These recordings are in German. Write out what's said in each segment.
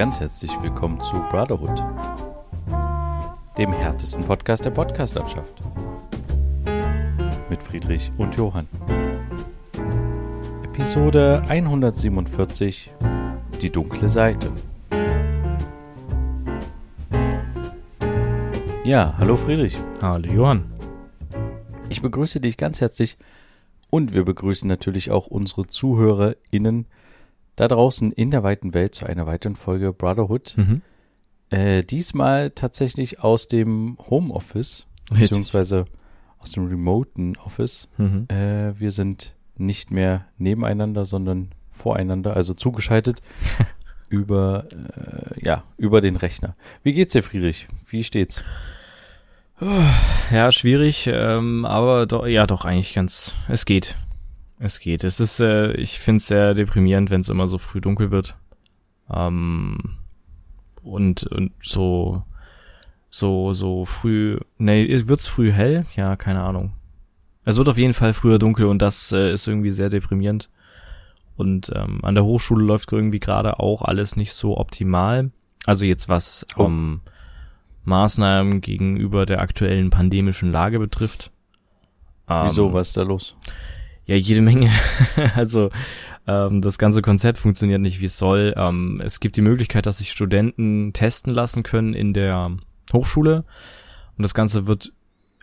Ganz herzlich willkommen zu Brotherhood, dem härtesten Podcast der Podcastlandschaft. Mit Friedrich und Johann. Episode 147 Die dunkle Seite. Ja, hallo Friedrich. Hallo Johann. Ich begrüße dich ganz herzlich und wir begrüßen natürlich auch unsere ZuhörerInnen da draußen in der weiten Welt zu einer weiteren Folge Brotherhood. Mhm. Äh, diesmal tatsächlich aus dem Homeoffice, beziehungsweise aus dem remoten Office. Mhm. Äh, wir sind nicht mehr nebeneinander, sondern voreinander, also zugeschaltet über, äh, ja, über den Rechner. Wie geht's dir, Friedrich? Wie steht's? Ja, schwierig, ähm, aber doch, ja, doch eigentlich ganz. Es geht. Es geht. Es ist, äh, ich finde es sehr deprimierend, wenn es immer so früh dunkel wird. Ähm, und, und so, so, so früh. Nee, wird's früh hell? Ja, keine Ahnung. Es wird auf jeden Fall früher dunkel und das äh, ist irgendwie sehr deprimierend. Und ähm, an der Hochschule läuft irgendwie gerade auch alles nicht so optimal. Also jetzt was Oh. ähm, Maßnahmen gegenüber der aktuellen pandemischen Lage betrifft. Wieso, Ähm, was ist da los? Ja, jede Menge. also ähm, das ganze Konzept funktioniert nicht, wie es soll. Ähm, es gibt die Möglichkeit, dass sich Studenten testen lassen können in der Hochschule. Und das Ganze wird,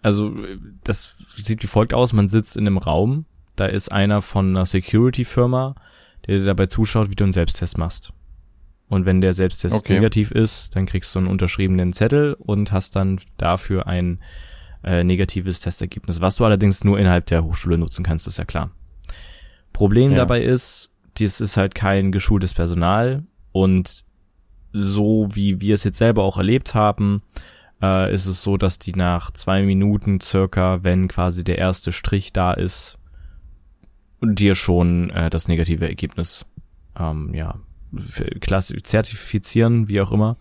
also das sieht wie folgt aus. Man sitzt in einem Raum, da ist einer von einer Security-Firma, der dir dabei zuschaut, wie du einen Selbsttest machst. Und wenn der Selbsttest Okay. negativ ist, dann kriegst du einen unterschriebenen Zettel und hast dann dafür ein äh, negatives Testergebnis, was du allerdings nur innerhalb der Hochschule nutzen kannst, ist ja klar. Problem Ja. dabei ist, dies ist halt kein geschultes Personal und so wie wir es jetzt selber auch erlebt haben, äh, ist es so, dass die nach zwei Minuten circa, wenn quasi der erste Strich da ist, dir schon äh, das negative Ergebnis ähm, ja zertifizieren, wie auch immer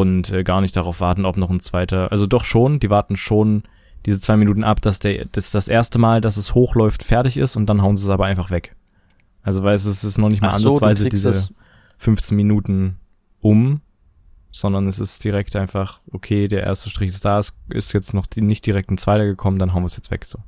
und äh, gar nicht darauf warten, ob noch ein zweiter, also doch schon, die warten schon diese zwei Minuten ab, dass der dass das erste Mal, dass es hochläuft, fertig ist und dann hauen sie es aber einfach weg. Also weil es ist, noch nicht mal Ach ansatzweise diese das, 15 Minuten um, sondern es ist direkt einfach, okay, der erste Strich ist da, es ist jetzt noch die, nicht direkt ein zweiter gekommen, dann hauen wir es jetzt weg so.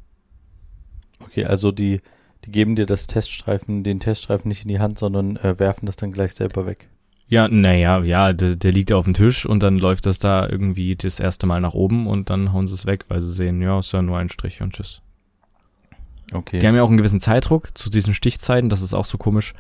okay, also die, die geben dir das Teststreifen, den Teststreifen nicht in die Hand, sondern äh, werfen das dann gleich selber weg. Ja, naja, ja, der, der liegt auf dem Tisch und dann läuft das da irgendwie das erste Mal nach oben und dann hauen sie es weg, weil sie sehen, ja, ist ja nur ein Strich und tschüss. Okay. Die haben ja auch einen gewissen Zeitdruck zu diesen Stichzeiten, das ist auch so komisch.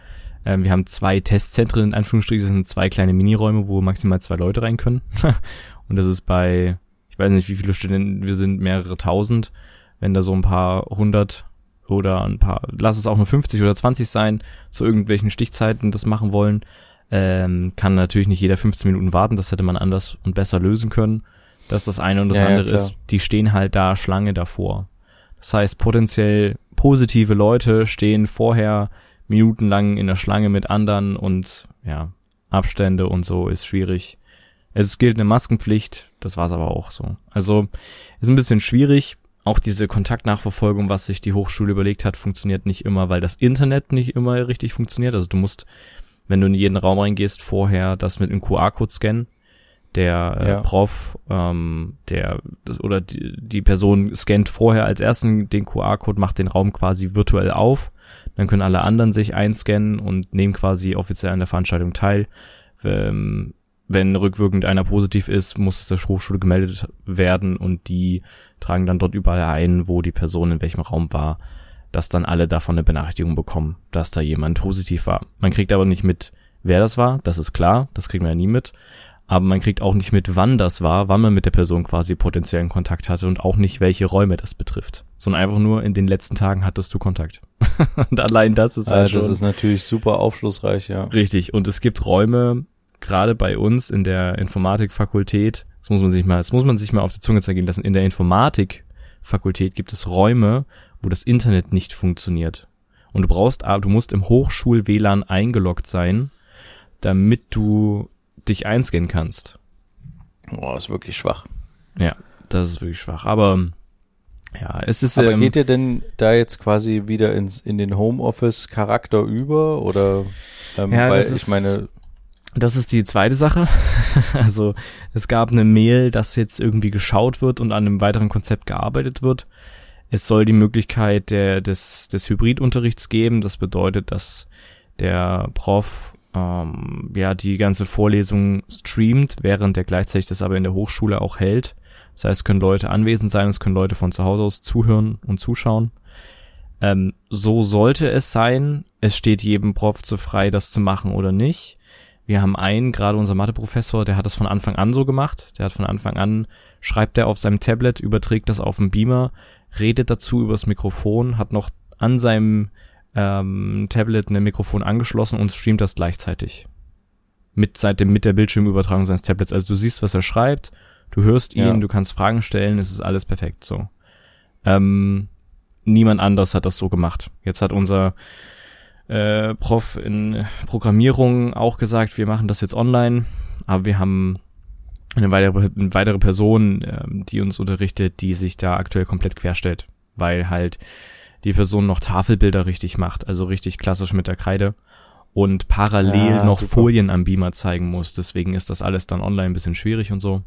Ähm, wir haben zwei Testzentren, in Anführungsstrichen, das sind zwei kleine Miniräume, wo maximal zwei Leute rein können. und das ist bei, ich weiß nicht, wie viele Studenten wir sind, mehrere tausend. Wenn da so ein paar hundert oder ein paar, lass es auch nur 50 oder 20 sein, zu irgendwelchen Stichzeiten das machen wollen, ähm, kann natürlich nicht jeder 15 Minuten warten, das hätte man anders und besser lösen können. Das ist das eine und das Ja, ja, andere klar. ist, die stehen halt da Schlange davor. Das heißt, potenziell positive Leute stehen vorher minutenlang in der Schlange mit anderen und ja, Abstände und so ist schwierig. Es gilt eine Maskenpflicht, das war's aber auch so. Also ist ein bisschen schwierig. Auch diese Kontaktnachverfolgung, was sich die Hochschule überlegt hat, funktioniert nicht immer, weil das Internet nicht immer richtig funktioniert. Also du musst, wenn du in jeden Raum reingehst, vorher das mit einem QR-Code scannen. Der äh, Ja. Prof, ähm, der das, oder die, die Person scannt vorher als ersten den QR-Code, macht den Raum quasi virtuell auf. Dann können alle anderen sich einscannen und nehmen quasi offiziell an der Veranstaltung teil. Ähm, wenn rückwirkend einer positiv ist, muss es der Hochschule gemeldet werden und die tragen dann dort überall ein, wo die Person in welchem Raum war, dass dann alle davon eine Benachrichtigung bekommen, dass da jemand positiv war. Man kriegt aber nicht mit, wer das war, das ist klar, das kriegen wir ja nie mit. Aber man kriegt auch nicht mit, wann das war, wann man mit der Person quasi potenziellen Kontakt hatte und auch nicht, welche Räume das betrifft. Sondern einfach nur, in den letzten Tagen hattest du Kontakt. und allein das ist Ah, halt das ist natürlich super aufschlussreich, ja. Richtig. Und es gibt Räume, gerade bei uns in der Informatikfakultät, das muss man sich mal, das muss man sich mal auf die Zunge zergehen lassen, in der Informatikfakultät gibt es Räume, wo das Internet nicht funktioniert. Und du brauchst, ah, du musst im Hochschul-WLAN eingeloggt sein, damit du dich einscannen kannst. Boah, das ist wirklich schwach. Ja, das ist wirklich schwach. Aber ja, es ist. Aber ähm, geht ihr denn da jetzt quasi wieder ins, in den Homeoffice-Charakter über? Oder ähm, Ja, weil ich ist- meine, Das ist die zweite Sache. also es gab eine Mail, dass jetzt irgendwie geschaut wird und an einem weiteren Konzept gearbeitet wird. Es soll die Möglichkeit der, des, des Hybridunterrichts geben. Das bedeutet, dass der Prof ähm, ja die ganze Vorlesung streamt, während er gleichzeitig das aber in der Hochschule auch hält. Das heißt, es können Leute anwesend sein, es können Leute von zu Hause aus zuhören und zuschauen. Ähm, so sollte es sein. Es steht jedem Prof zu frei, das zu machen oder nicht. Wir haben einen, gerade unser Matheprofessor, der hat das von Anfang an so gemacht. Der hat von Anfang an, schreibt er auf seinem Tablet, überträgt das auf den Beamer, redet dazu übers Mikrofon, hat noch an seinem ähm, Tablet ein Mikrofon angeschlossen und streamt das gleichzeitig. Mit, seit dem, mit der Bildschirmübertragung seines Tablets. Also du siehst, was er schreibt, du hörst ihn, ja. du kannst Fragen stellen, es ist alles perfekt so. Ähm, niemand anders hat das so gemacht. Jetzt hat unser äh, Prof in Programmierung auch gesagt, wir machen das jetzt online, aber wir haben eine weitere, eine weitere Person, äh, die uns unterrichtet, die sich da aktuell komplett querstellt, weil halt die Person noch Tafelbilder richtig macht, also richtig klassisch mit der Kreide und parallel ja, noch super. Folien am Beamer zeigen muss. Deswegen ist das alles dann online ein bisschen schwierig und so.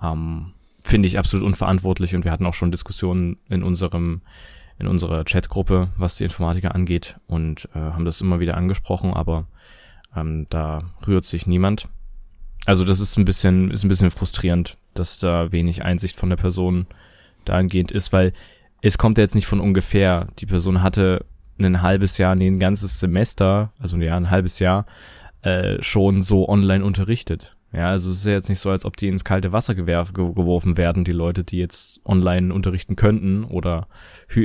Ähm, Finde ich absolut unverantwortlich und wir hatten auch schon Diskussionen in unserem in unserer Chatgruppe, was die Informatiker angeht und äh, haben das immer wieder angesprochen, aber ähm, da rührt sich niemand. Also das ist ein bisschen, ist ein bisschen frustrierend, dass da wenig Einsicht von der Person dahingehend ist, weil es kommt jetzt nicht von ungefähr. Die Person hatte ein halbes Jahr, nee, ein ganzes Semester, also ja, ein halbes Jahr, äh, schon so online unterrichtet. Ja, also es ist ja jetzt nicht so, als ob die ins kalte Wasser geworfen werden, die Leute, die jetzt online unterrichten könnten oder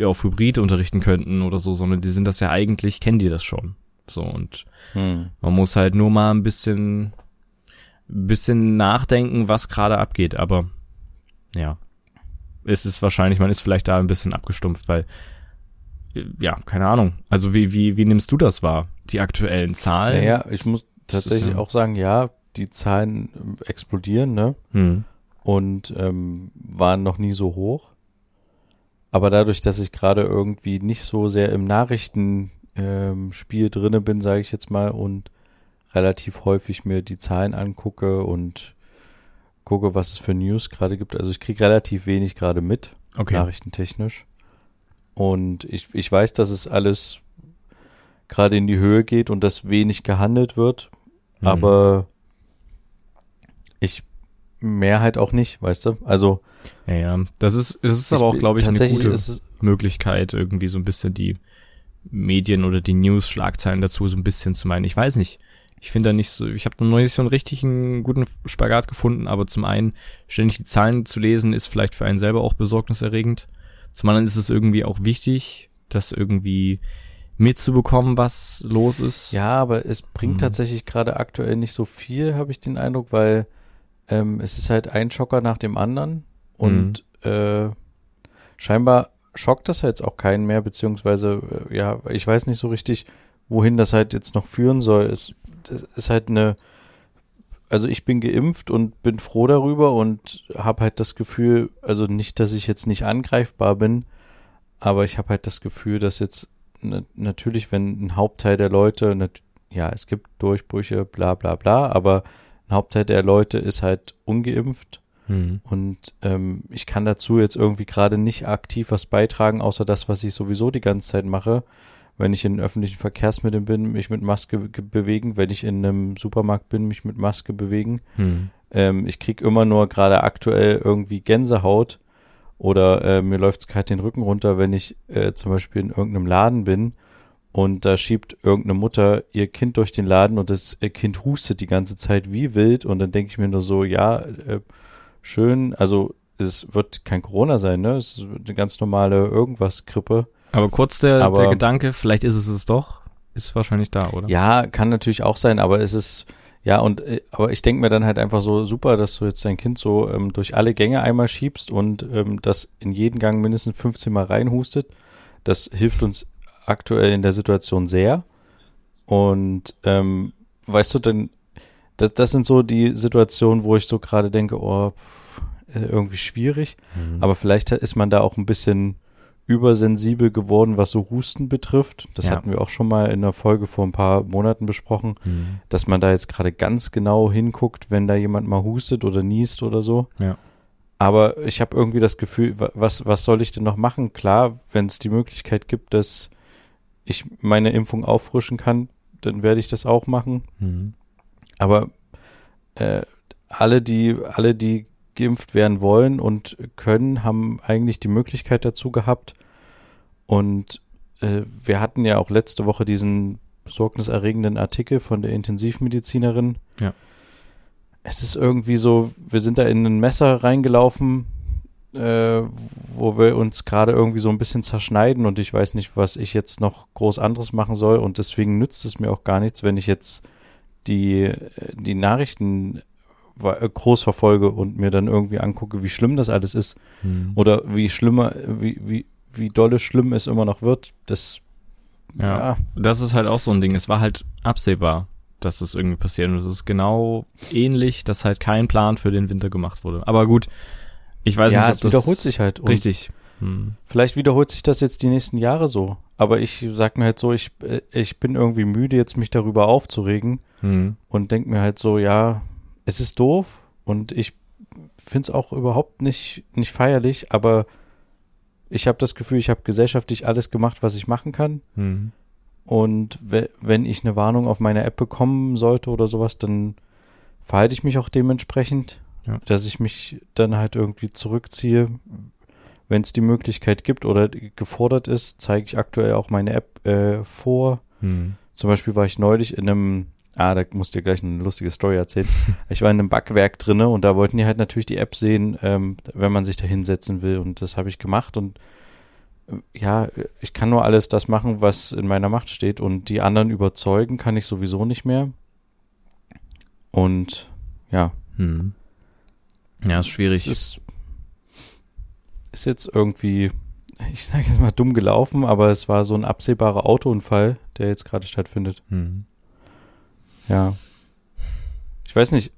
auf Hybrid unterrichten könnten oder so, sondern die sind das ja eigentlich, kennen die das schon. So, und hm. man muss halt nur mal ein bisschen, bisschen nachdenken, was gerade abgeht, aber ja. Es ist wahrscheinlich, man ist vielleicht da ein bisschen abgestumpft, weil, ja, keine Ahnung. Also wie, wie, wie nimmst du das wahr? Die aktuellen Zahlen? Ja, ich muss tatsächlich auch sagen, ja, die Zahlen explodieren, ne? Hm. Und ähm, waren noch nie so hoch. Aber dadurch, dass ich gerade irgendwie nicht so sehr im Nachrichtenspiel ähm, drinne bin, sage ich jetzt mal, und relativ häufig mir die Zahlen angucke und gucke, was es für News gerade gibt. Also ich kriege relativ wenig gerade mit, okay. nachrichtentechnisch. Und ich, ich weiß, dass es alles gerade in die Höhe geht und dass wenig gehandelt wird. Mhm. Aber mehr halt auch nicht, weißt du? Also. Ja, ja. Das ist, das ist aber auch, glaube ich, eine gute Möglichkeit, irgendwie so ein bisschen die Medien oder die News-Schlagzeilen dazu so ein bisschen zu meinen. Ich weiß nicht. Ich finde da nicht so, ich habe noch nicht so einen richtigen guten Spagat gefunden, aber zum einen ständig die Zahlen zu lesen, ist vielleicht für einen selber auch besorgniserregend. Zum anderen ist es irgendwie auch wichtig, das irgendwie mitzubekommen, was los ist. Ja, aber es bringt mhm. tatsächlich gerade aktuell nicht so viel, habe ich den Eindruck, weil ähm, es ist halt ein Schocker nach dem anderen und mhm. äh, scheinbar schockt das jetzt auch keinen mehr, beziehungsweise, äh, ja, ich weiß nicht so richtig, wohin das halt jetzt noch führen soll. Es, es ist halt eine, also ich bin geimpft und bin froh darüber und habe halt das Gefühl, also nicht, dass ich jetzt nicht angreifbar bin, aber ich habe halt das Gefühl, dass jetzt natürlich, wenn ein Hauptteil der Leute, ja, es gibt Durchbrüche, bla bla bla, aber ein Hauptteil der Leute ist halt ungeimpft. Mhm. Und ähm, ich kann dazu jetzt irgendwie gerade nicht aktiv was beitragen, außer das, was ich sowieso die ganze Zeit mache. Wenn ich in öffentlichen Verkehrsmitteln bin, mich mit Maske bewegen. Wenn ich in einem Supermarkt bin, mich mit Maske bewegen. Mhm. Ähm, ich krieg immer nur gerade aktuell irgendwie Gänsehaut oder äh, mir läuft es gerade den Rücken runter, wenn ich äh, zum Beispiel in irgendeinem Laden bin und da schiebt irgendeine Mutter ihr Kind durch den Laden und das äh, Kind hustet die ganze Zeit wie wild und dann denke ich mir nur so, ja, äh, schön, also es wird kein Corona sein, ne? Es ist eine ganz normale irgendwas Grippe. Aber kurz der, aber, der Gedanke, vielleicht ist es es doch, ist wahrscheinlich da, oder? Ja, kann natürlich auch sein, aber es ist, ja, und äh, aber ich denke mir dann halt einfach so, super, dass du jetzt dein Kind so ähm, durch alle Gänge einmal schiebst und ähm, das in jeden Gang mindestens 15 Mal reinhustet. Das hilft uns aktuell in der Situation sehr. Und ähm, weißt du denn, das, das sind so die Situationen, wo ich so gerade denke, oh, pff, äh, irgendwie schwierig. Mhm. Aber vielleicht ist man da auch ein bisschen übersensibel geworden, was so Husten betrifft. Das Ja. hatten wir auch schon mal in der Folge vor ein paar Monaten besprochen, Mhm. dass man da jetzt gerade ganz genau hinguckt, wenn da jemand mal hustet oder niest oder so. Ja. Aber ich habe irgendwie das Gefühl, wa- was, was soll ich denn noch machen? Klar, wenn es die Möglichkeit gibt, dass ich meine Impfung auffrischen kann, dann werde ich das auch machen. Mhm. Aber äh, alle, die, alle, die geimpft werden wollen und können, haben eigentlich die Möglichkeit dazu gehabt. Und äh, wir hatten ja auch letzte Woche diesen besorgniserregenden Artikel von der Intensivmedizinerin. Ja. Es ist irgendwie so, wir sind da in ein Messer reingelaufen, äh, wo wir uns gerade irgendwie so ein bisschen zerschneiden und ich weiß nicht, was ich jetzt noch groß anderes machen soll und deswegen nützt es mir auch gar nichts, wenn ich jetzt die, äh, die Nachrichten äh, groß verfolge und mir dann irgendwie angucke, wie schlimm das alles ist Mhm. oder wie schlimmer, wie, wie, wie dolle schlimm es immer noch wird. Das, Ja. Das ist halt auch so ein Ding. Es war halt absehbar, dass das irgendwie passiert. Und es ist genau ähnlich, dass halt kein Plan für den Winter gemacht wurde. Aber gut, ich weiß ja, nicht, ob es das wiederholt sich halt. Und Richtig. Hm. Vielleicht wiederholt sich das jetzt die nächsten Jahre so. Aber ich sag mir halt so, ich, äh, ich bin irgendwie müde, jetzt mich darüber aufzuregen Hm. und denk mir halt so, ja, es ist doof und ich find's auch überhaupt nicht, nicht feierlich, aber ich habe das Gefühl, ich habe gesellschaftlich alles gemacht, was ich machen kann. Hm. Und we- wenn ich eine Warnung auf meine App bekommen sollte oder sowas, dann verhalte ich mich auch dementsprechend, Ja. dass ich mich dann halt irgendwie zurückziehe. Wenn es die Möglichkeit gibt oder gefordert ist, zeige ich aktuell auch meine App äh, vor. Hm. Zum Beispiel war ich neulich in einem, ah, da musst du dir gleich eine lustige Story erzählen. ich war in einem Backwerk drinne und da wollten die halt natürlich die App sehen, ähm, wenn man sich da hinsetzen will. Und das habe ich gemacht und äh, ja, ich kann nur alles das machen, was in meiner Macht steht und die anderen überzeugen kann ich sowieso nicht mehr. Und ja, Hm. Ja, ist schwierig. es ist, ist jetzt irgendwie, ich sage jetzt mal dumm gelaufen, aber es war so ein absehbarer Autounfall, der jetzt gerade stattfindet. hm. Ja. Ich weiß nicht,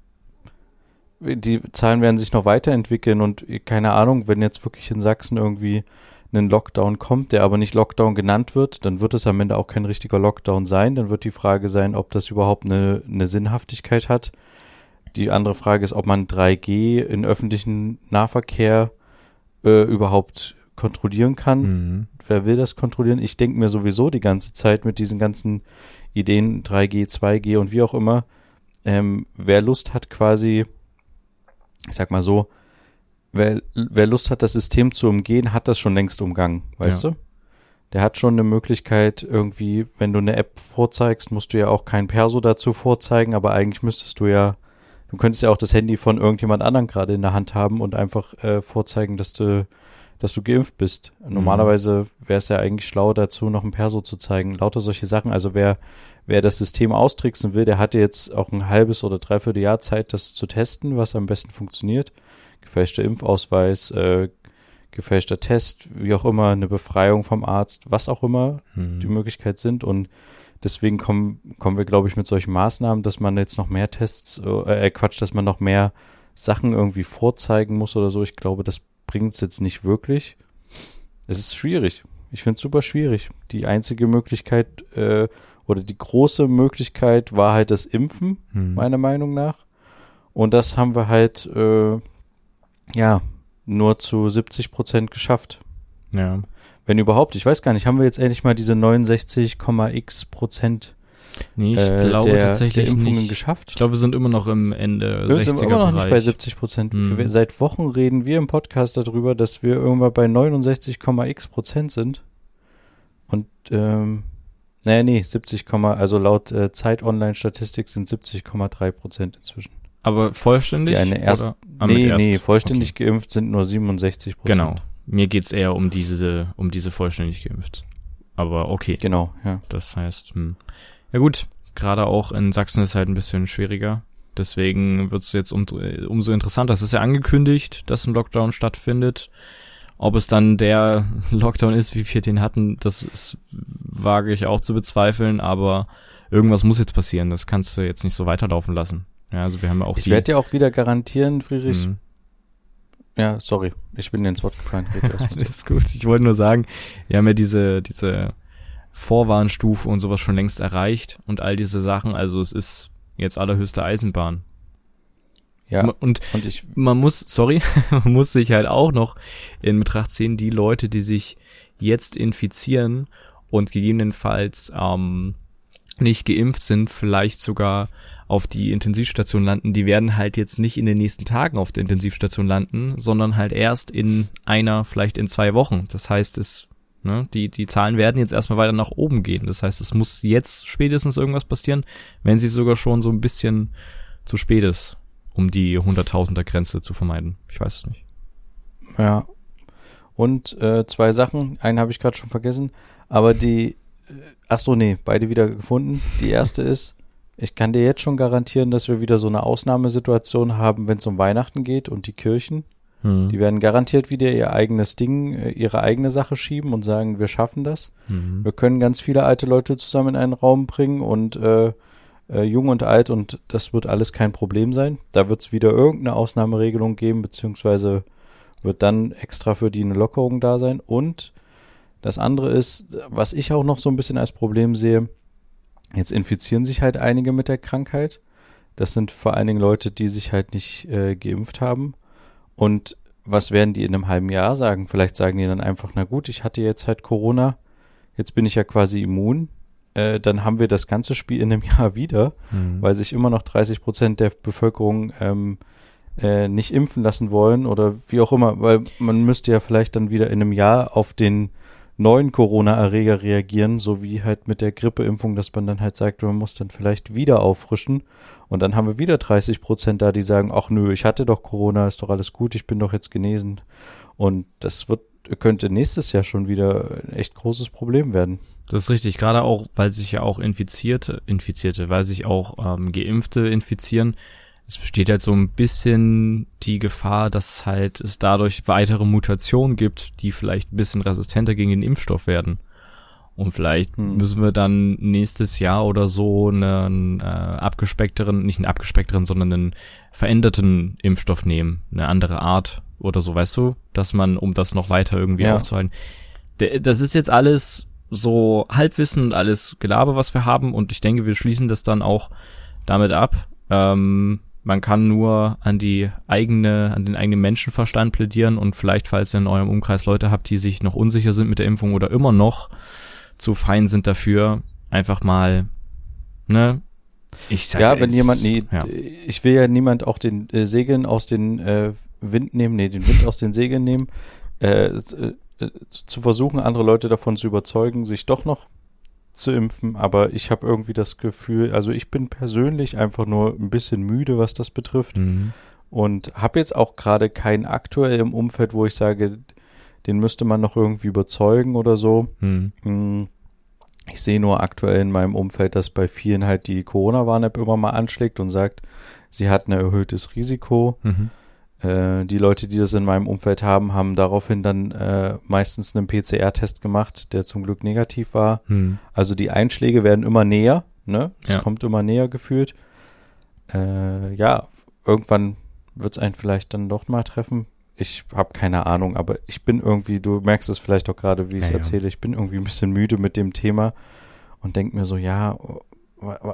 die Zahlen werden sich noch weiterentwickeln und keine Ahnung, wenn jetzt wirklich in Sachsen irgendwie ein Lockdown kommt, der aber nicht Lockdown genannt wird, dann wird es am Ende auch kein richtiger Lockdown sein. Dann wird die Frage sein, ob das überhaupt eine, eine Sinnhaftigkeit hat. Die andere Frage ist, ob man 3G in öffentlichen Nahverkehr äh, überhaupt kontrollieren kann Hm. wer will das kontrollieren? Ich denke mir sowieso die ganze Zeit mit diesen ganzen Ideen 3G, 2G und wie auch immer, ähm, wer Lust hat quasi, ich sag mal so, wer, wer Lust hat, das System zu umgehen, hat das schon längst umgangen, weißt Ja. du? Der hat schon eine Möglichkeit irgendwie, wenn du eine App vorzeigst, musst du ja auch kein Perso dazu vorzeigen, aber eigentlich müsstest du ja, du könntest ja auch das Handy von irgendjemand anderem gerade in der Hand haben und einfach äh, vorzeigen, dass du dass du geimpft bist. Normalerweise wäre es ja eigentlich schlau dazu, noch ein Perso zu zeigen. Lauter solche Sachen. Also wer, wer das System austricksen will, der hatte jetzt auch ein halbes oder dreiviertel Jahr Zeit, das zu testen, was am besten funktioniert. Gefälschter Impfausweis, äh, gefälschter Test, wie auch immer, eine Befreiung vom Arzt, was auch immer Hm. die Möglichkeit sind. Und deswegen kommen, kommen wir, glaube ich, mit solchen Maßnahmen, dass man jetzt noch mehr Tests, äh, Quatsch, dass man noch mehr Sachen irgendwie vorzeigen muss oder so. Ich glaube, das bringt es jetzt nicht wirklich. Es ist schwierig. Ich finde es super schwierig. Die einzige Möglichkeit äh, oder die große Möglichkeit war halt das Impfen, Hm. meiner Meinung nach. Und das haben wir halt, äh, ja, nur zu 70 Prozent geschafft. Ja. Wenn überhaupt. Ich weiß gar nicht, haben wir jetzt endlich mal diese 69,x Prozent Nee, ich äh, glaube der, tatsächlich der Impfungen nicht. geschafft? Ich glaube, wir sind immer noch im Ende Wir sind 60er immer noch nicht Bereich. bei 70 Prozent. Mhm. Seit Wochen reden wir im Podcast darüber, dass wir irgendwann bei 69,x Prozent sind. Und, ähm, naja, nee, 70, also laut äh, Zeit Online-Statistik sind 70,3 Prozent inzwischen. Aber vollständig? Die eine erst-? Ah, nee, erst. nee, vollständig geimpft sind nur 67 Prozent. Genau. Mir geht's eher um diese, um diese vollständig geimpft. Aber okay. Genau, ja. Das heißt, hm. ja gut, gerade auch in Sachsen ist halt ein bisschen schwieriger. Deswegen wird's jetzt um, umso interessanter. Es ist ja angekündigt, dass ein Lockdown stattfindet. Ob es dann der Lockdown ist, wie wir den hatten, das ist, wage ich auch zu bezweifeln, aber irgendwas muss jetzt passieren. Das kannst du jetzt nicht so weiterlaufen lassen. Ja, also wir haben ja auch Ich werde dir auch wieder garantieren, Friedrich, Mhm. Ja, sorry, ich bin dir ins Wort gefallen. das ist gut. Ich wollte nur sagen, wir haben ja diese, diese Vorwarnstufe und sowas schon längst erreicht und all diese Sachen. Also es ist jetzt allerhöchste Eisenbahn. Ja. Und, und ich, man muss, sorry, man muss sich halt auch noch in Betracht ziehen, die Leute, die sich jetzt infizieren und gegebenenfalls ähm, nicht geimpft sind, vielleicht sogar auf die Intensivstation landen, die werden halt jetzt nicht in den nächsten Tagen auf der Intensivstation landen, sondern halt erst in einer, vielleicht in zwei Wochen. Das heißt, es, ne, die, die Zahlen werden jetzt erstmal weiter nach oben gehen. Das heißt, es muss jetzt spätestens irgendwas passieren, wenn sie sogar schon so ein bisschen zu spät ist um die Hunderttausender Grenze zu vermeiden. Ich weiß es nicht. Ja. Und äh, zwei Sachen. Einen habe ich gerade schon vergessen. Aber die, äh, ach so, nee, beide wieder gefunden. Die erste ist, ich kann dir jetzt schon garantieren, dass wir wieder so eine Ausnahmesituation haben, wenn es um Weihnachten geht und die Kirchen. Hm. Die werden garantiert wieder ihr eigenes Ding, äh, ihre eigene Sache schieben und sagen, wir schaffen das. Hm. Wir können ganz viele alte Leute zusammen in einen Raum bringen und äh, äh, jung und alt und das wird alles kein Problem sein. Da wird es wieder irgendeine Ausnahmeregelung geben, beziehungsweise wird dann extra für die eine Lockerung da sein. Und das andere ist, was ich auch noch so ein bisschen als Problem sehe, jetzt infizieren sich halt einige mit der Krankheit. Das sind vor allen Dingen Leute, die sich halt nicht äh, geimpft haben. Und was werden die in einem halben Jahr sagen? Vielleicht sagen die dann einfach, na gut, ich hatte jetzt halt Corona, jetzt bin ich ja quasi immun, äh, dann haben wir das ganze Spiel in einem Jahr wieder, mhm. weil sich immer noch 30 Prozent der Bevölkerung ähm, äh, nicht impfen lassen wollen oder wie auch immer, weil man müsste ja vielleicht dann wieder in einem Jahr auf den neuen Corona-Erreger reagieren, so wie halt mit der Grippeimpfung, dass man dann halt sagt, man muss dann vielleicht wieder auffrischen und dann haben wir wieder 30 Prozent da, die sagen, ach nö, ich hatte doch Corona, ist doch alles gut, ich bin doch jetzt genesen und das wird könnte nächstes Jahr schon wieder ein echt großes Problem werden. Das ist richtig, gerade auch, weil sich ja auch Infizierte, Infizierte, weil sich auch ähm, Geimpfte infizieren. Es besteht halt so ein bisschen die Gefahr, dass halt es dadurch weitere Mutationen gibt, die vielleicht ein bisschen resistenter gegen den Impfstoff werden. Und vielleicht hm. müssen wir dann nächstes Jahr oder so einen äh, abgespeckteren, nicht einen abgespeckteren, sondern einen veränderten Impfstoff nehmen, eine andere Art oder so, weißt du, dass man, um das noch weiter irgendwie ja. aufzuhalten. Das ist jetzt alles so Halbwissen und alles Gelaber, was wir haben. Und ich denke, wir schließen das dann auch damit ab. Ähm, man kann nur an die eigene, an den eigenen Menschenverstand plädieren und vielleicht, falls ihr in eurem Umkreis Leute habt, die sich noch unsicher sind mit der Impfung oder immer noch zu fein sind dafür, einfach mal, ne? Ich sag, ja, wenn ich, jemand, nee, ja. ich will ja niemand auch den äh, Segeln aus den äh, Wind nehmen, nee, den Wind aus den Segeln nehmen. Äh, äh zu versuchen, andere Leute davon zu überzeugen, sich doch noch zu impfen, aber ich habe irgendwie das Gefühl, also ich bin persönlich einfach nur ein bisschen müde, was das betrifft mhm. und habe jetzt auch gerade keinen aktuell im Umfeld, wo ich sage, den müsste man noch irgendwie überzeugen oder so. Mhm. Mm, ich sehe nur aktuell in meinem Umfeld, dass bei vielen halt die Corona-Warn-App immer mal anschlägt und sagt, sie hat ein erhöhtes Risiko. Mhm. Äh, die Leute, die das in meinem Umfeld haben, haben daraufhin dann äh, meistens einen PCR-Test gemacht, der zum Glück negativ war. Hm. Also die Einschläge werden immer näher, ne? Es ja. kommt immer näher gefühlt. Äh, ja, irgendwann wird es einen vielleicht dann doch mal treffen. Ich habe keine Ahnung, aber ich bin irgendwie, du merkst es vielleicht auch gerade, wie ich es ja, erzähle, ich bin irgendwie ein bisschen müde mit dem Thema und denke mir so, ja,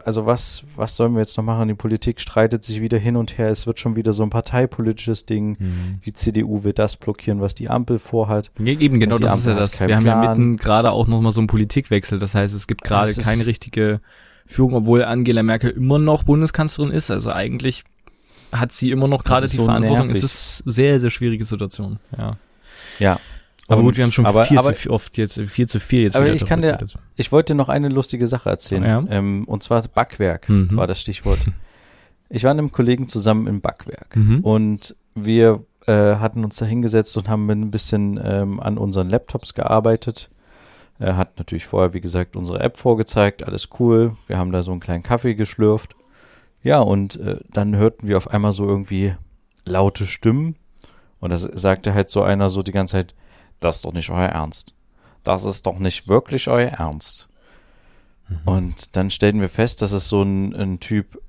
also was, was sollen wir jetzt noch machen? Die Politik streitet sich wieder hin und her. Es wird schon wieder so ein parteipolitisches Ding. Mhm. Die CDU will das blockieren, was die Ampel vorhat. Ja, eben, genau, das Ampel ist ja das. Wir Plan. haben ja mitten gerade auch nochmal so einen Politikwechsel. Das heißt, es gibt gerade keine richtige Führung, obwohl Angela Merkel immer noch Bundeskanzlerin ist. Also eigentlich hat sie immer noch gerade die so Verantwortung. Nervig. Es ist sehr, sehr schwierige Situation. Ja. Ja, aber gut, wir haben schon aber, viel aber, zu oft jetzt, viel zu viel jetzt. Aber ich kann dir, ich wollte noch eine lustige Sache erzählen. Ja. Ähm, und zwar Backwerk mhm. war das Stichwort. Ich war mit einem Kollegen zusammen im Backwerk mhm. und wir äh, hatten uns da hingesetzt und haben ein bisschen ähm, an unseren Laptops gearbeitet. Er hat natürlich vorher, wie gesagt, unsere App vorgezeigt, alles cool. Wir haben da so einen kleinen Kaffee geschlürft. Ja, und äh, dann hörten wir auf einmal so irgendwie laute Stimmen. Und das sagte halt so einer so die ganze Zeit, das ist doch nicht euer Ernst. Das ist doch nicht wirklich euer Ernst. Mhm. Und dann stellten wir fest, dass es so ein, ein Typ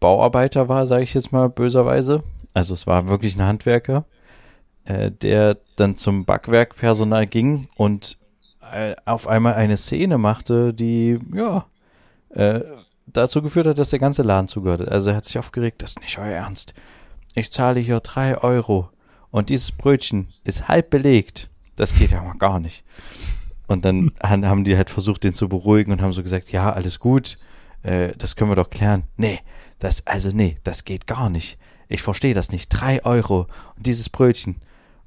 Bauarbeiter war, sage ich jetzt mal böserweise. Also es war wirklich ein Handwerker. äh, der dann zum Backwerkpersonal ging und äh, auf einmal eine Szene machte, die, ja, äh, dazu geführt hat, dass der ganze Laden zugehört hat. Also er hat sich aufgeregt, das ist nicht euer Ernst. Ich zahle hier drei Euro und dieses Brötchen ist halb belegt. Das geht ja mal gar nicht. Und dann haben die halt versucht, den zu beruhigen und haben so gesagt, ja, alles gut, äh, das können wir doch klären. Nee, das, also nee, das geht gar nicht. Ich verstehe das nicht. Drei Euro und dieses Brötchen.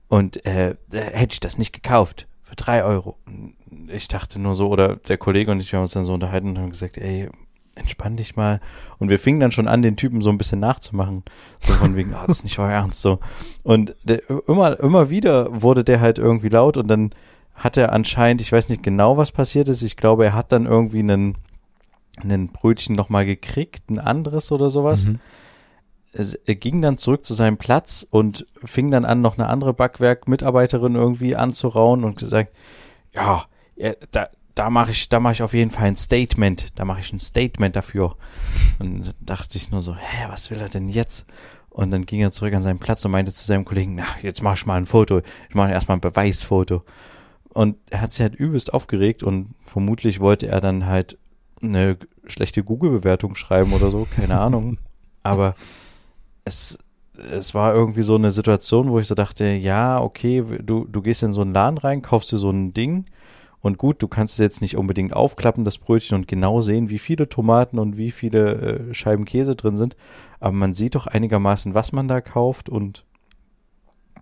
Und äh, hätte ich das nicht gekauft für drei Euro. Ich dachte nur so, oder der Kollege und ich haben uns dann so unterhalten und haben gesagt, ey, entspann dich mal. Und wir fingen dann schon an, den Typen so ein bisschen nachzumachen. So von wegen, ah, oh, das ist nicht euer Ernst, so. Und der, immer, immer wieder wurde der halt irgendwie laut und dann hat er anscheinend, ich weiß nicht genau, was passiert ist. Ich glaube, er hat dann irgendwie einen, einen Brötchen nochmal gekriegt, ein anderes oder sowas. Mhm. Er ging dann zurück zu seinem Platz und fing dann an, noch eine andere Backwerk-Mitarbeiterin irgendwie anzurauen und gesagt, ja, ja da, da mache ich, da mache ich auf jeden Fall ein Statement. Da mache ich ein Statement dafür. Und dann dachte ich nur so, hä, was will er denn jetzt? Und dann ging er zurück an seinen Platz und meinte zu seinem Kollegen, na, jetzt mach ich mal ein Foto. Ich mache erstmal ein Beweisfoto. Und er hat sich halt übelst aufgeregt und vermutlich wollte er dann halt eine schlechte Google-Bewertung schreiben oder so, keine Ahnung. Aber es, es war irgendwie so eine Situation, wo ich so dachte, ja, okay, du, du gehst in so einen Laden rein, kaufst dir so ein Ding und gut, du kannst es jetzt nicht unbedingt aufklappen, das Brötchen, und genau sehen, wie viele Tomaten und wie viele äh, Scheiben Käse drin sind. Aber man sieht doch einigermaßen, was man da kauft und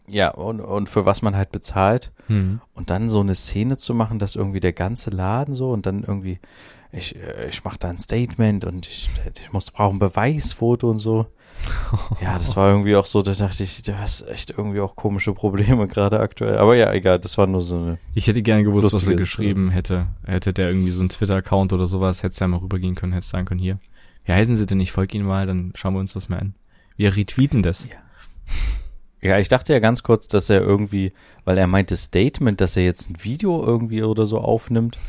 ja, und, und für was man halt bezahlt. Mhm. Und dann so eine Szene zu machen, dass irgendwie der ganze Laden so und dann irgendwie, ich, äh, ich mache da ein Statement und ich, ich muss brauchen Beweisfoto und so. Ja, das war irgendwie auch so, da dachte ich, du hast echt irgendwie auch komische Probleme gerade aktuell. Aber ja, egal, das war nur so eine. Ich hätte gerne gewusst, was er geschrieben hätte. Hätte der irgendwie so einen Twitter-Account oder sowas, hätte es ja mal rübergehen können, hätte sagen können, hier. Wie heißen sie denn? Ich folge ihnen mal, dann schauen wir uns das mal an. Wir retweeten das. Ja. Ja, ich dachte ja ganz kurz, dass er irgendwie, weil er meinte Statement, dass er jetzt ein Video irgendwie oder so aufnimmt.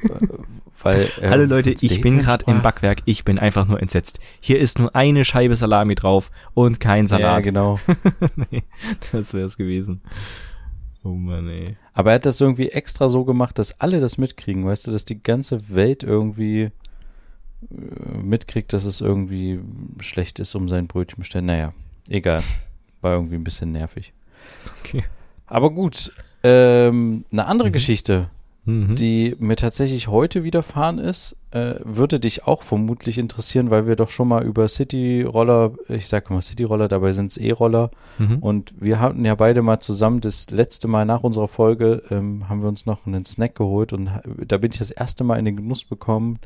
Weil, äh, Hallo Leute, ich bin gerade im Backwerk, ich bin einfach nur entsetzt. Hier ist nur eine Scheibe Salami drauf und kein Salat. Ja, genau. nee, das wäre es gewesen. Oh Mann, ey. Aber er hat das irgendwie extra so gemacht, dass alle das mitkriegen, weißt du, dass die ganze Welt irgendwie äh, mitkriegt, dass es irgendwie schlecht ist um sein Brötchen bestellen. Naja, egal. War irgendwie ein bisschen nervig. Okay. Aber gut, ähm, eine andere mhm. Geschichte, mhm. die mir tatsächlich heute widerfahren ist, äh, würde dich auch vermutlich interessieren, weil wir doch schon mal über City-Roller, ich sage mal City-Roller, dabei sind es E-Roller. Mhm. Und wir hatten ja beide mal zusammen, das letzte Mal nach unserer Folge, ähm, haben wir uns noch einen Snack geholt und da bin ich das erste Mal in den Genuss bekommen,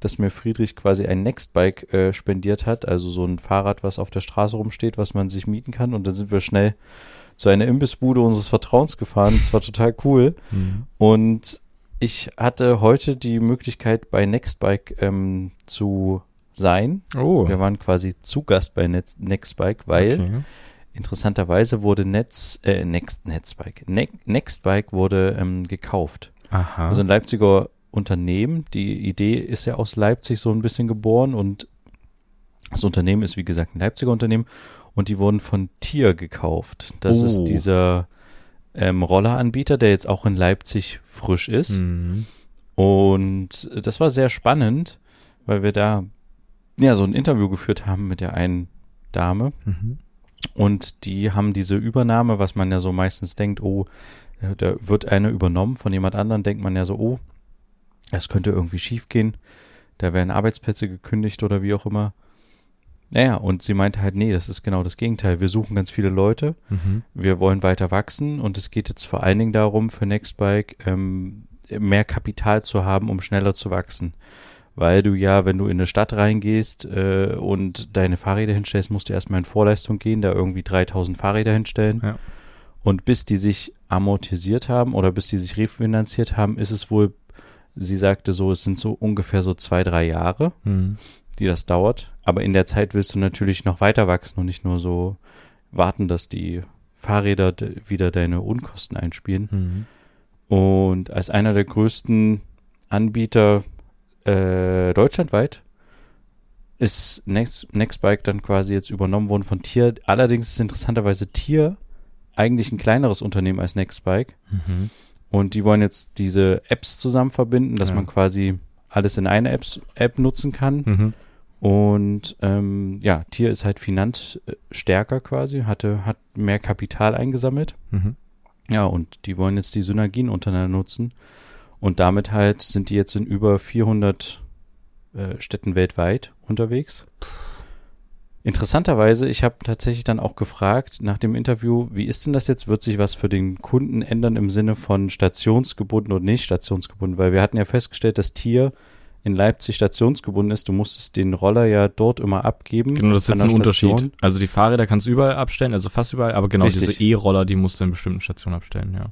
dass mir Friedrich quasi ein Nextbike äh, spendiert hat, also so ein Fahrrad, was auf der Straße rumsteht, was man sich mieten kann. Und dann sind wir schnell zu einer Imbissbude unseres Vertrauens gefahren. Das war total cool. Mhm. Und ich hatte heute die Möglichkeit, bei Nextbike ähm, zu sein. Oh. Wir waren quasi zu Gast bei Net Nextbike, weil okay. interessanterweise wurde Netz, äh, Next, Netzbike, ne Nextbike wurde ähm, gekauft. Aha. Also ein Leipziger Unternehmen. Die Idee ist ja aus Leipzig so ein bisschen geboren und das Unternehmen ist, wie gesagt, ein Leipziger Unternehmen und die wurden von Tier gekauft. Das oh. ist dieser ähm, Rolleranbieter, der jetzt auch in Leipzig frisch ist. Mhm. Und das war sehr spannend, weil wir da ja so ein Interview geführt haben mit der einen Dame. Mhm. Und die haben diese Übernahme, was man ja so meistens denkt, oh, da wird eine übernommen von jemand anderem, denkt man ja so, oh, das könnte irgendwie schiefgehen. Da werden Arbeitsplätze gekündigt oder wie auch immer. Naja, und sie meinte halt, nee, das ist genau das Gegenteil. Wir suchen ganz viele Leute, mhm. wir wollen weiter wachsen und es geht jetzt vor allen Dingen darum, für Nextbike ähm, mehr Kapital zu haben, um schneller zu wachsen. Weil du ja, wenn du in eine Stadt reingehst äh, und deine Fahrräder hinstellst, musst du erstmal in Vorleistung gehen, da irgendwie 3000 Fahrräder hinstellen. Ja. Und bis die sich amortisiert haben oder bis die sich refinanziert haben, ist es wohl, sie sagte so, es sind so ungefähr so zwei, drei Jahre. Mhm die das dauert. Aber in der Zeit willst du natürlich noch weiter wachsen und nicht nur so warten, dass die Fahrräder wieder deine Unkosten einspielen. Mhm. Und als einer der größten Anbieter äh, deutschlandweit ist Next, Nextbike dann quasi jetzt übernommen worden von Tier. Allerdings ist interessanterweise Tier eigentlich ein kleineres Unternehmen als Nextbike. Mhm. Und die wollen jetzt diese Apps zusammen verbinden, dass ja. man quasi alles in einer App, App nutzen kann. Mhm. Und ähm, ja, Tier ist halt finanzstärker quasi, hatte, hat mehr Kapital eingesammelt. Mhm. Ja, und die wollen jetzt die Synergien untereinander nutzen. Und damit halt sind die jetzt in über 400 äh, Städten weltweit unterwegs. Interessanterweise, ich habe tatsächlich dann auch gefragt nach dem Interview, wie ist denn das jetzt? Wird sich was für den Kunden ändern im Sinne von stationsgebunden und nicht stationsgebunden? Weil wir hatten ja festgestellt, dass Tier in Leipzig stationsgebunden ist. Du musstest den Roller ja dort immer abgeben. Genau, das ist jetzt ein Unterschied. Also die Fahrräder kannst du überall abstellen, also fast überall, aber genau Richtig. diese E-Roller, die musst du in bestimmten Stationen abstellen, ja.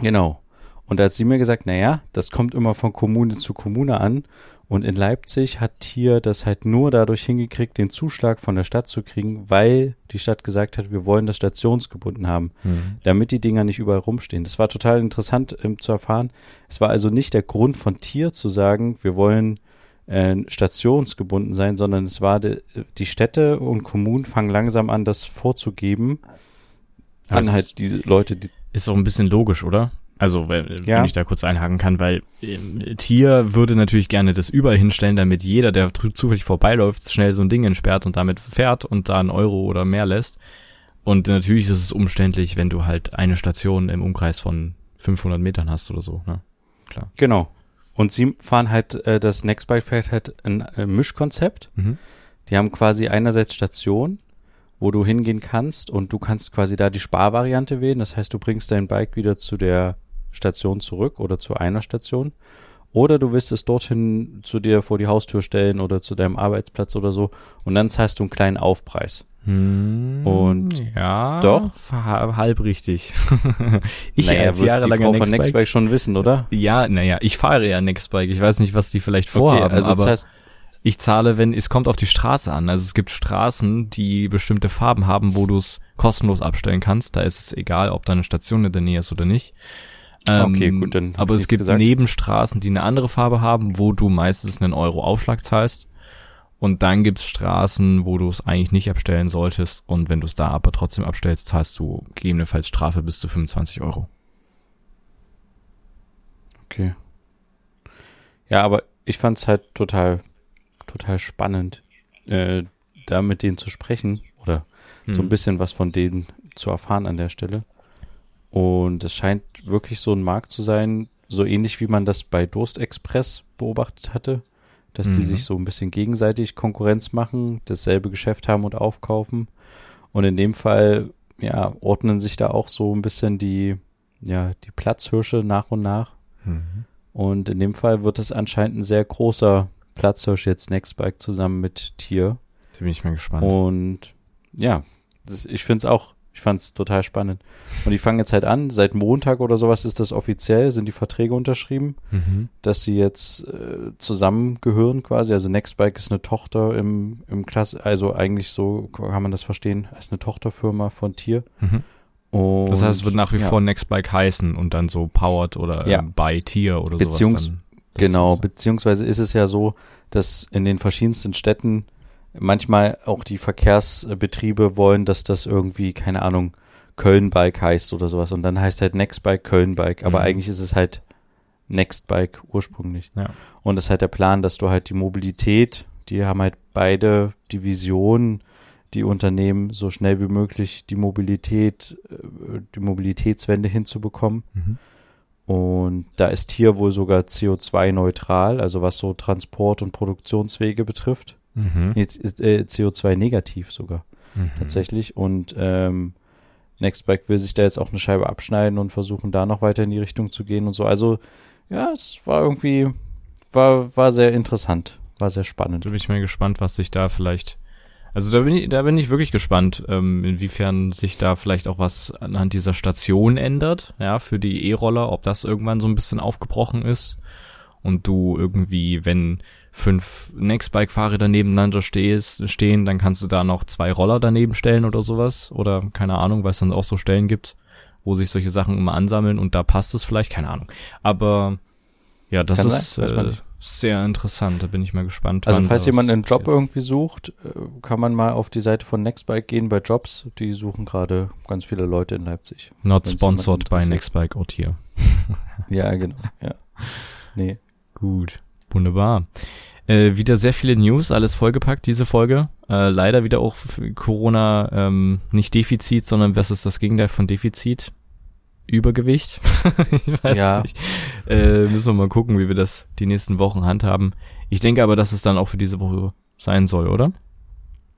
Genau. Und da hat sie mir gesagt, naja, das kommt immer von Kommune zu Kommune an und in Leipzig hat Tier das halt nur dadurch hingekriegt, den Zuschlag von der Stadt zu kriegen, weil die Stadt gesagt hat, wir wollen das stationsgebunden haben, mhm. damit die Dinger nicht überall rumstehen. Das war total interessant ähm, zu erfahren. Es war also nicht der Grund von Tier zu sagen, wir wollen äh, stationsgebunden sein, sondern es war de, die Städte und Kommunen fangen langsam an, das vorzugeben das an halt diese Leute, die ist auch ein bisschen logisch, oder? Also, wenn, ja. ich da kurz einhaken kann, weil äh, Tier würde natürlich gerne das überall hinstellen, damit jeder, der zufällig vorbeiläuft, schnell so ein Ding entsperrt und damit fährt und da einen Euro oder mehr lässt. Und natürlich ist es umständlich, wenn du halt eine Station im Umkreis von 500 Metern hast oder so, ne? Klar. Genau. Und sie fahren halt, äh, das Nextbike fährt halt ein äh, Mischkonzept. Mhm. Die haben quasi einerseits Station, wo du hingehen kannst und du kannst quasi da die Sparvariante wählen. Das heißt, du bringst dein Bike wieder zu der Station zurück oder zu einer Station. Oder du willst es dorthin zu dir vor die Haustür stellen oder zu deinem Arbeitsplatz oder so. Und dann zahlst du einen kleinen Aufpreis. Hm, und ja, doch halb richtig. ich naja, als jahrelang die Frau von Nextbike schon wissen, oder? Ja, naja, ich fahre ja Nextbike. Ich weiß nicht, was die vielleicht vorhaben. Okay, also das heißt, ich zahle, wenn es kommt auf die Straße an. Also es gibt Straßen, die bestimmte Farben haben, wo du es kostenlos abstellen kannst. Da ist es egal, ob da eine Station in der Nähe ist oder nicht. Ähm, okay, gut, dann. Aber es gibt gesagt. Nebenstraßen, die eine andere Farbe haben, wo du meistens einen Euro Aufschlag zahlst. Und dann gibt's Straßen, wo du es eigentlich nicht abstellen solltest. Und wenn du es da aber trotzdem abstellst, zahlst du gegebenenfalls Strafe bis zu 25 Euro. Okay. Ja, aber ich fand's halt total, total spannend, äh, da mit denen zu sprechen oder hm. so ein hm. bisschen was von denen zu erfahren an der Stelle. Und es scheint wirklich so ein Markt zu sein, so ähnlich wie man das bei Durst Express beobachtet hatte, dass mhm. die sich so ein bisschen gegenseitig Konkurrenz machen, dasselbe Geschäft haben und aufkaufen. Und in dem Fall, ja, ordnen sich da auch so ein bisschen die, ja, die Platzhirsche nach und nach. Mhm. Und in dem Fall wird es anscheinend ein sehr großer Platzhirsch jetzt Nextbike zusammen mit Tier. Da bin ich mal gespannt. Und ja, das, ich finde es auch ich fand es total spannend. Und die fangen jetzt halt an, seit Montag oder sowas ist das offiziell, sind die Verträge unterschrieben, mhm. dass sie jetzt äh, zusammengehören quasi. Also Nextbike ist eine Tochter im, im Klasse, also eigentlich so kann man das verstehen, als eine Tochterfirma von Tier. Mhm. Und, das heißt, es wird nach wie ja. vor Nextbike heißen und dann so Powered oder ja. by Tier oder Beziehungs sowas. Dann, genau, so. beziehungsweise ist es ja so, dass in den verschiedensten Städten manchmal auch die Verkehrsbetriebe wollen, dass das irgendwie, keine Ahnung, Köln-Bike heißt oder sowas. Und dann heißt halt Nextbike Köln-Bike. Aber mhm. eigentlich ist es halt Nextbike ursprünglich. Ja. Und das ist halt der Plan, dass du halt die Mobilität, die haben halt beide Divisionen, die Unternehmen so schnell wie möglich die Mobilität, äh, die Mobilitätswende hinzubekommen. Mhm. Und da ist hier wohl sogar CO2-neutral, also was so Transport- und Produktionswege betrifft. Mhm. Äh, CO2 negativ sogar. Mhm. Tatsächlich. Und ähm, Nextbike will sich da jetzt auch eine Scheibe abschneiden und versuchen da noch weiter in die Richtung zu gehen und so. Also, ja, es war irgendwie, war, war sehr interessant, war sehr spannend. Da bin ich mal gespannt, was sich da vielleicht, also da bin ich, da bin ich wirklich gespannt, ähm, inwiefern sich da vielleicht auch was anhand dieser Station ändert, ja, für die E-Roller, ob das irgendwann so ein bisschen aufgebrochen ist und du irgendwie, wenn fünf Nextbike-Fahrräder nebeneinander stehst, stehen, dann kannst du da noch zwei Roller daneben stellen oder sowas. Oder keine Ahnung, weil es dann auch so Stellen gibt, wo sich solche Sachen immer ansammeln und da passt es vielleicht, keine Ahnung. Aber ja, das Kann ist, äh, Sehr interessant, da bin ich mal gespannt. Also falls jemand einen Job irgendwie sucht, äh, kann man mal auf die Seite von Nextbike gehen bei Jobs. Die suchen gerade ganz viele Leute in Leipzig. Not wenn's sponsored by. Nextbike out here. Ja, genau. Ja. Nee. Gut, wunderbar. Äh, wieder sehr viele News, alles vollgepackt, diese Folge. Äh, leider wieder auch Corona ähm, nicht Defizit, sondern was ist das Gegenteil von Defizit? Übergewicht? ich weiß Ja. nicht. Äh, müssen wir mal gucken, wie wir das die nächsten Wochen handhaben. Ich denke aber, dass es dann auch für diese Woche sein soll, oder?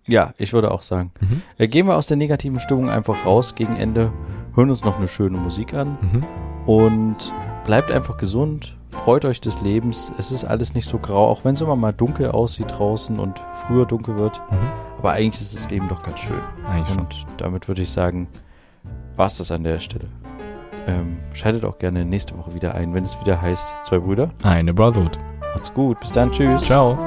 Ja, ich würde auch sagen. Mhm. Äh, gehen wir aus der negativen Stimmung einfach raus gegen Ende, hören uns noch eine schöne Musik an Mhm. und bleibt einfach gesund, freut euch des Lebens. Es ist alles nicht so grau, auch wenn es immer mal dunkel aussieht draußen und früher dunkel wird. Mhm. Aber eigentlich ist das Leben doch ganz schön. Eigentlich schon. Und damit würde ich sagen, war es das an der Stelle. Ähm, schaltet auch gerne nächste Woche wieder ein, wenn es wieder heißt, zwei Brüder. Eine Brotherhood. Macht's gut, bis dann, tschüss. Ciao.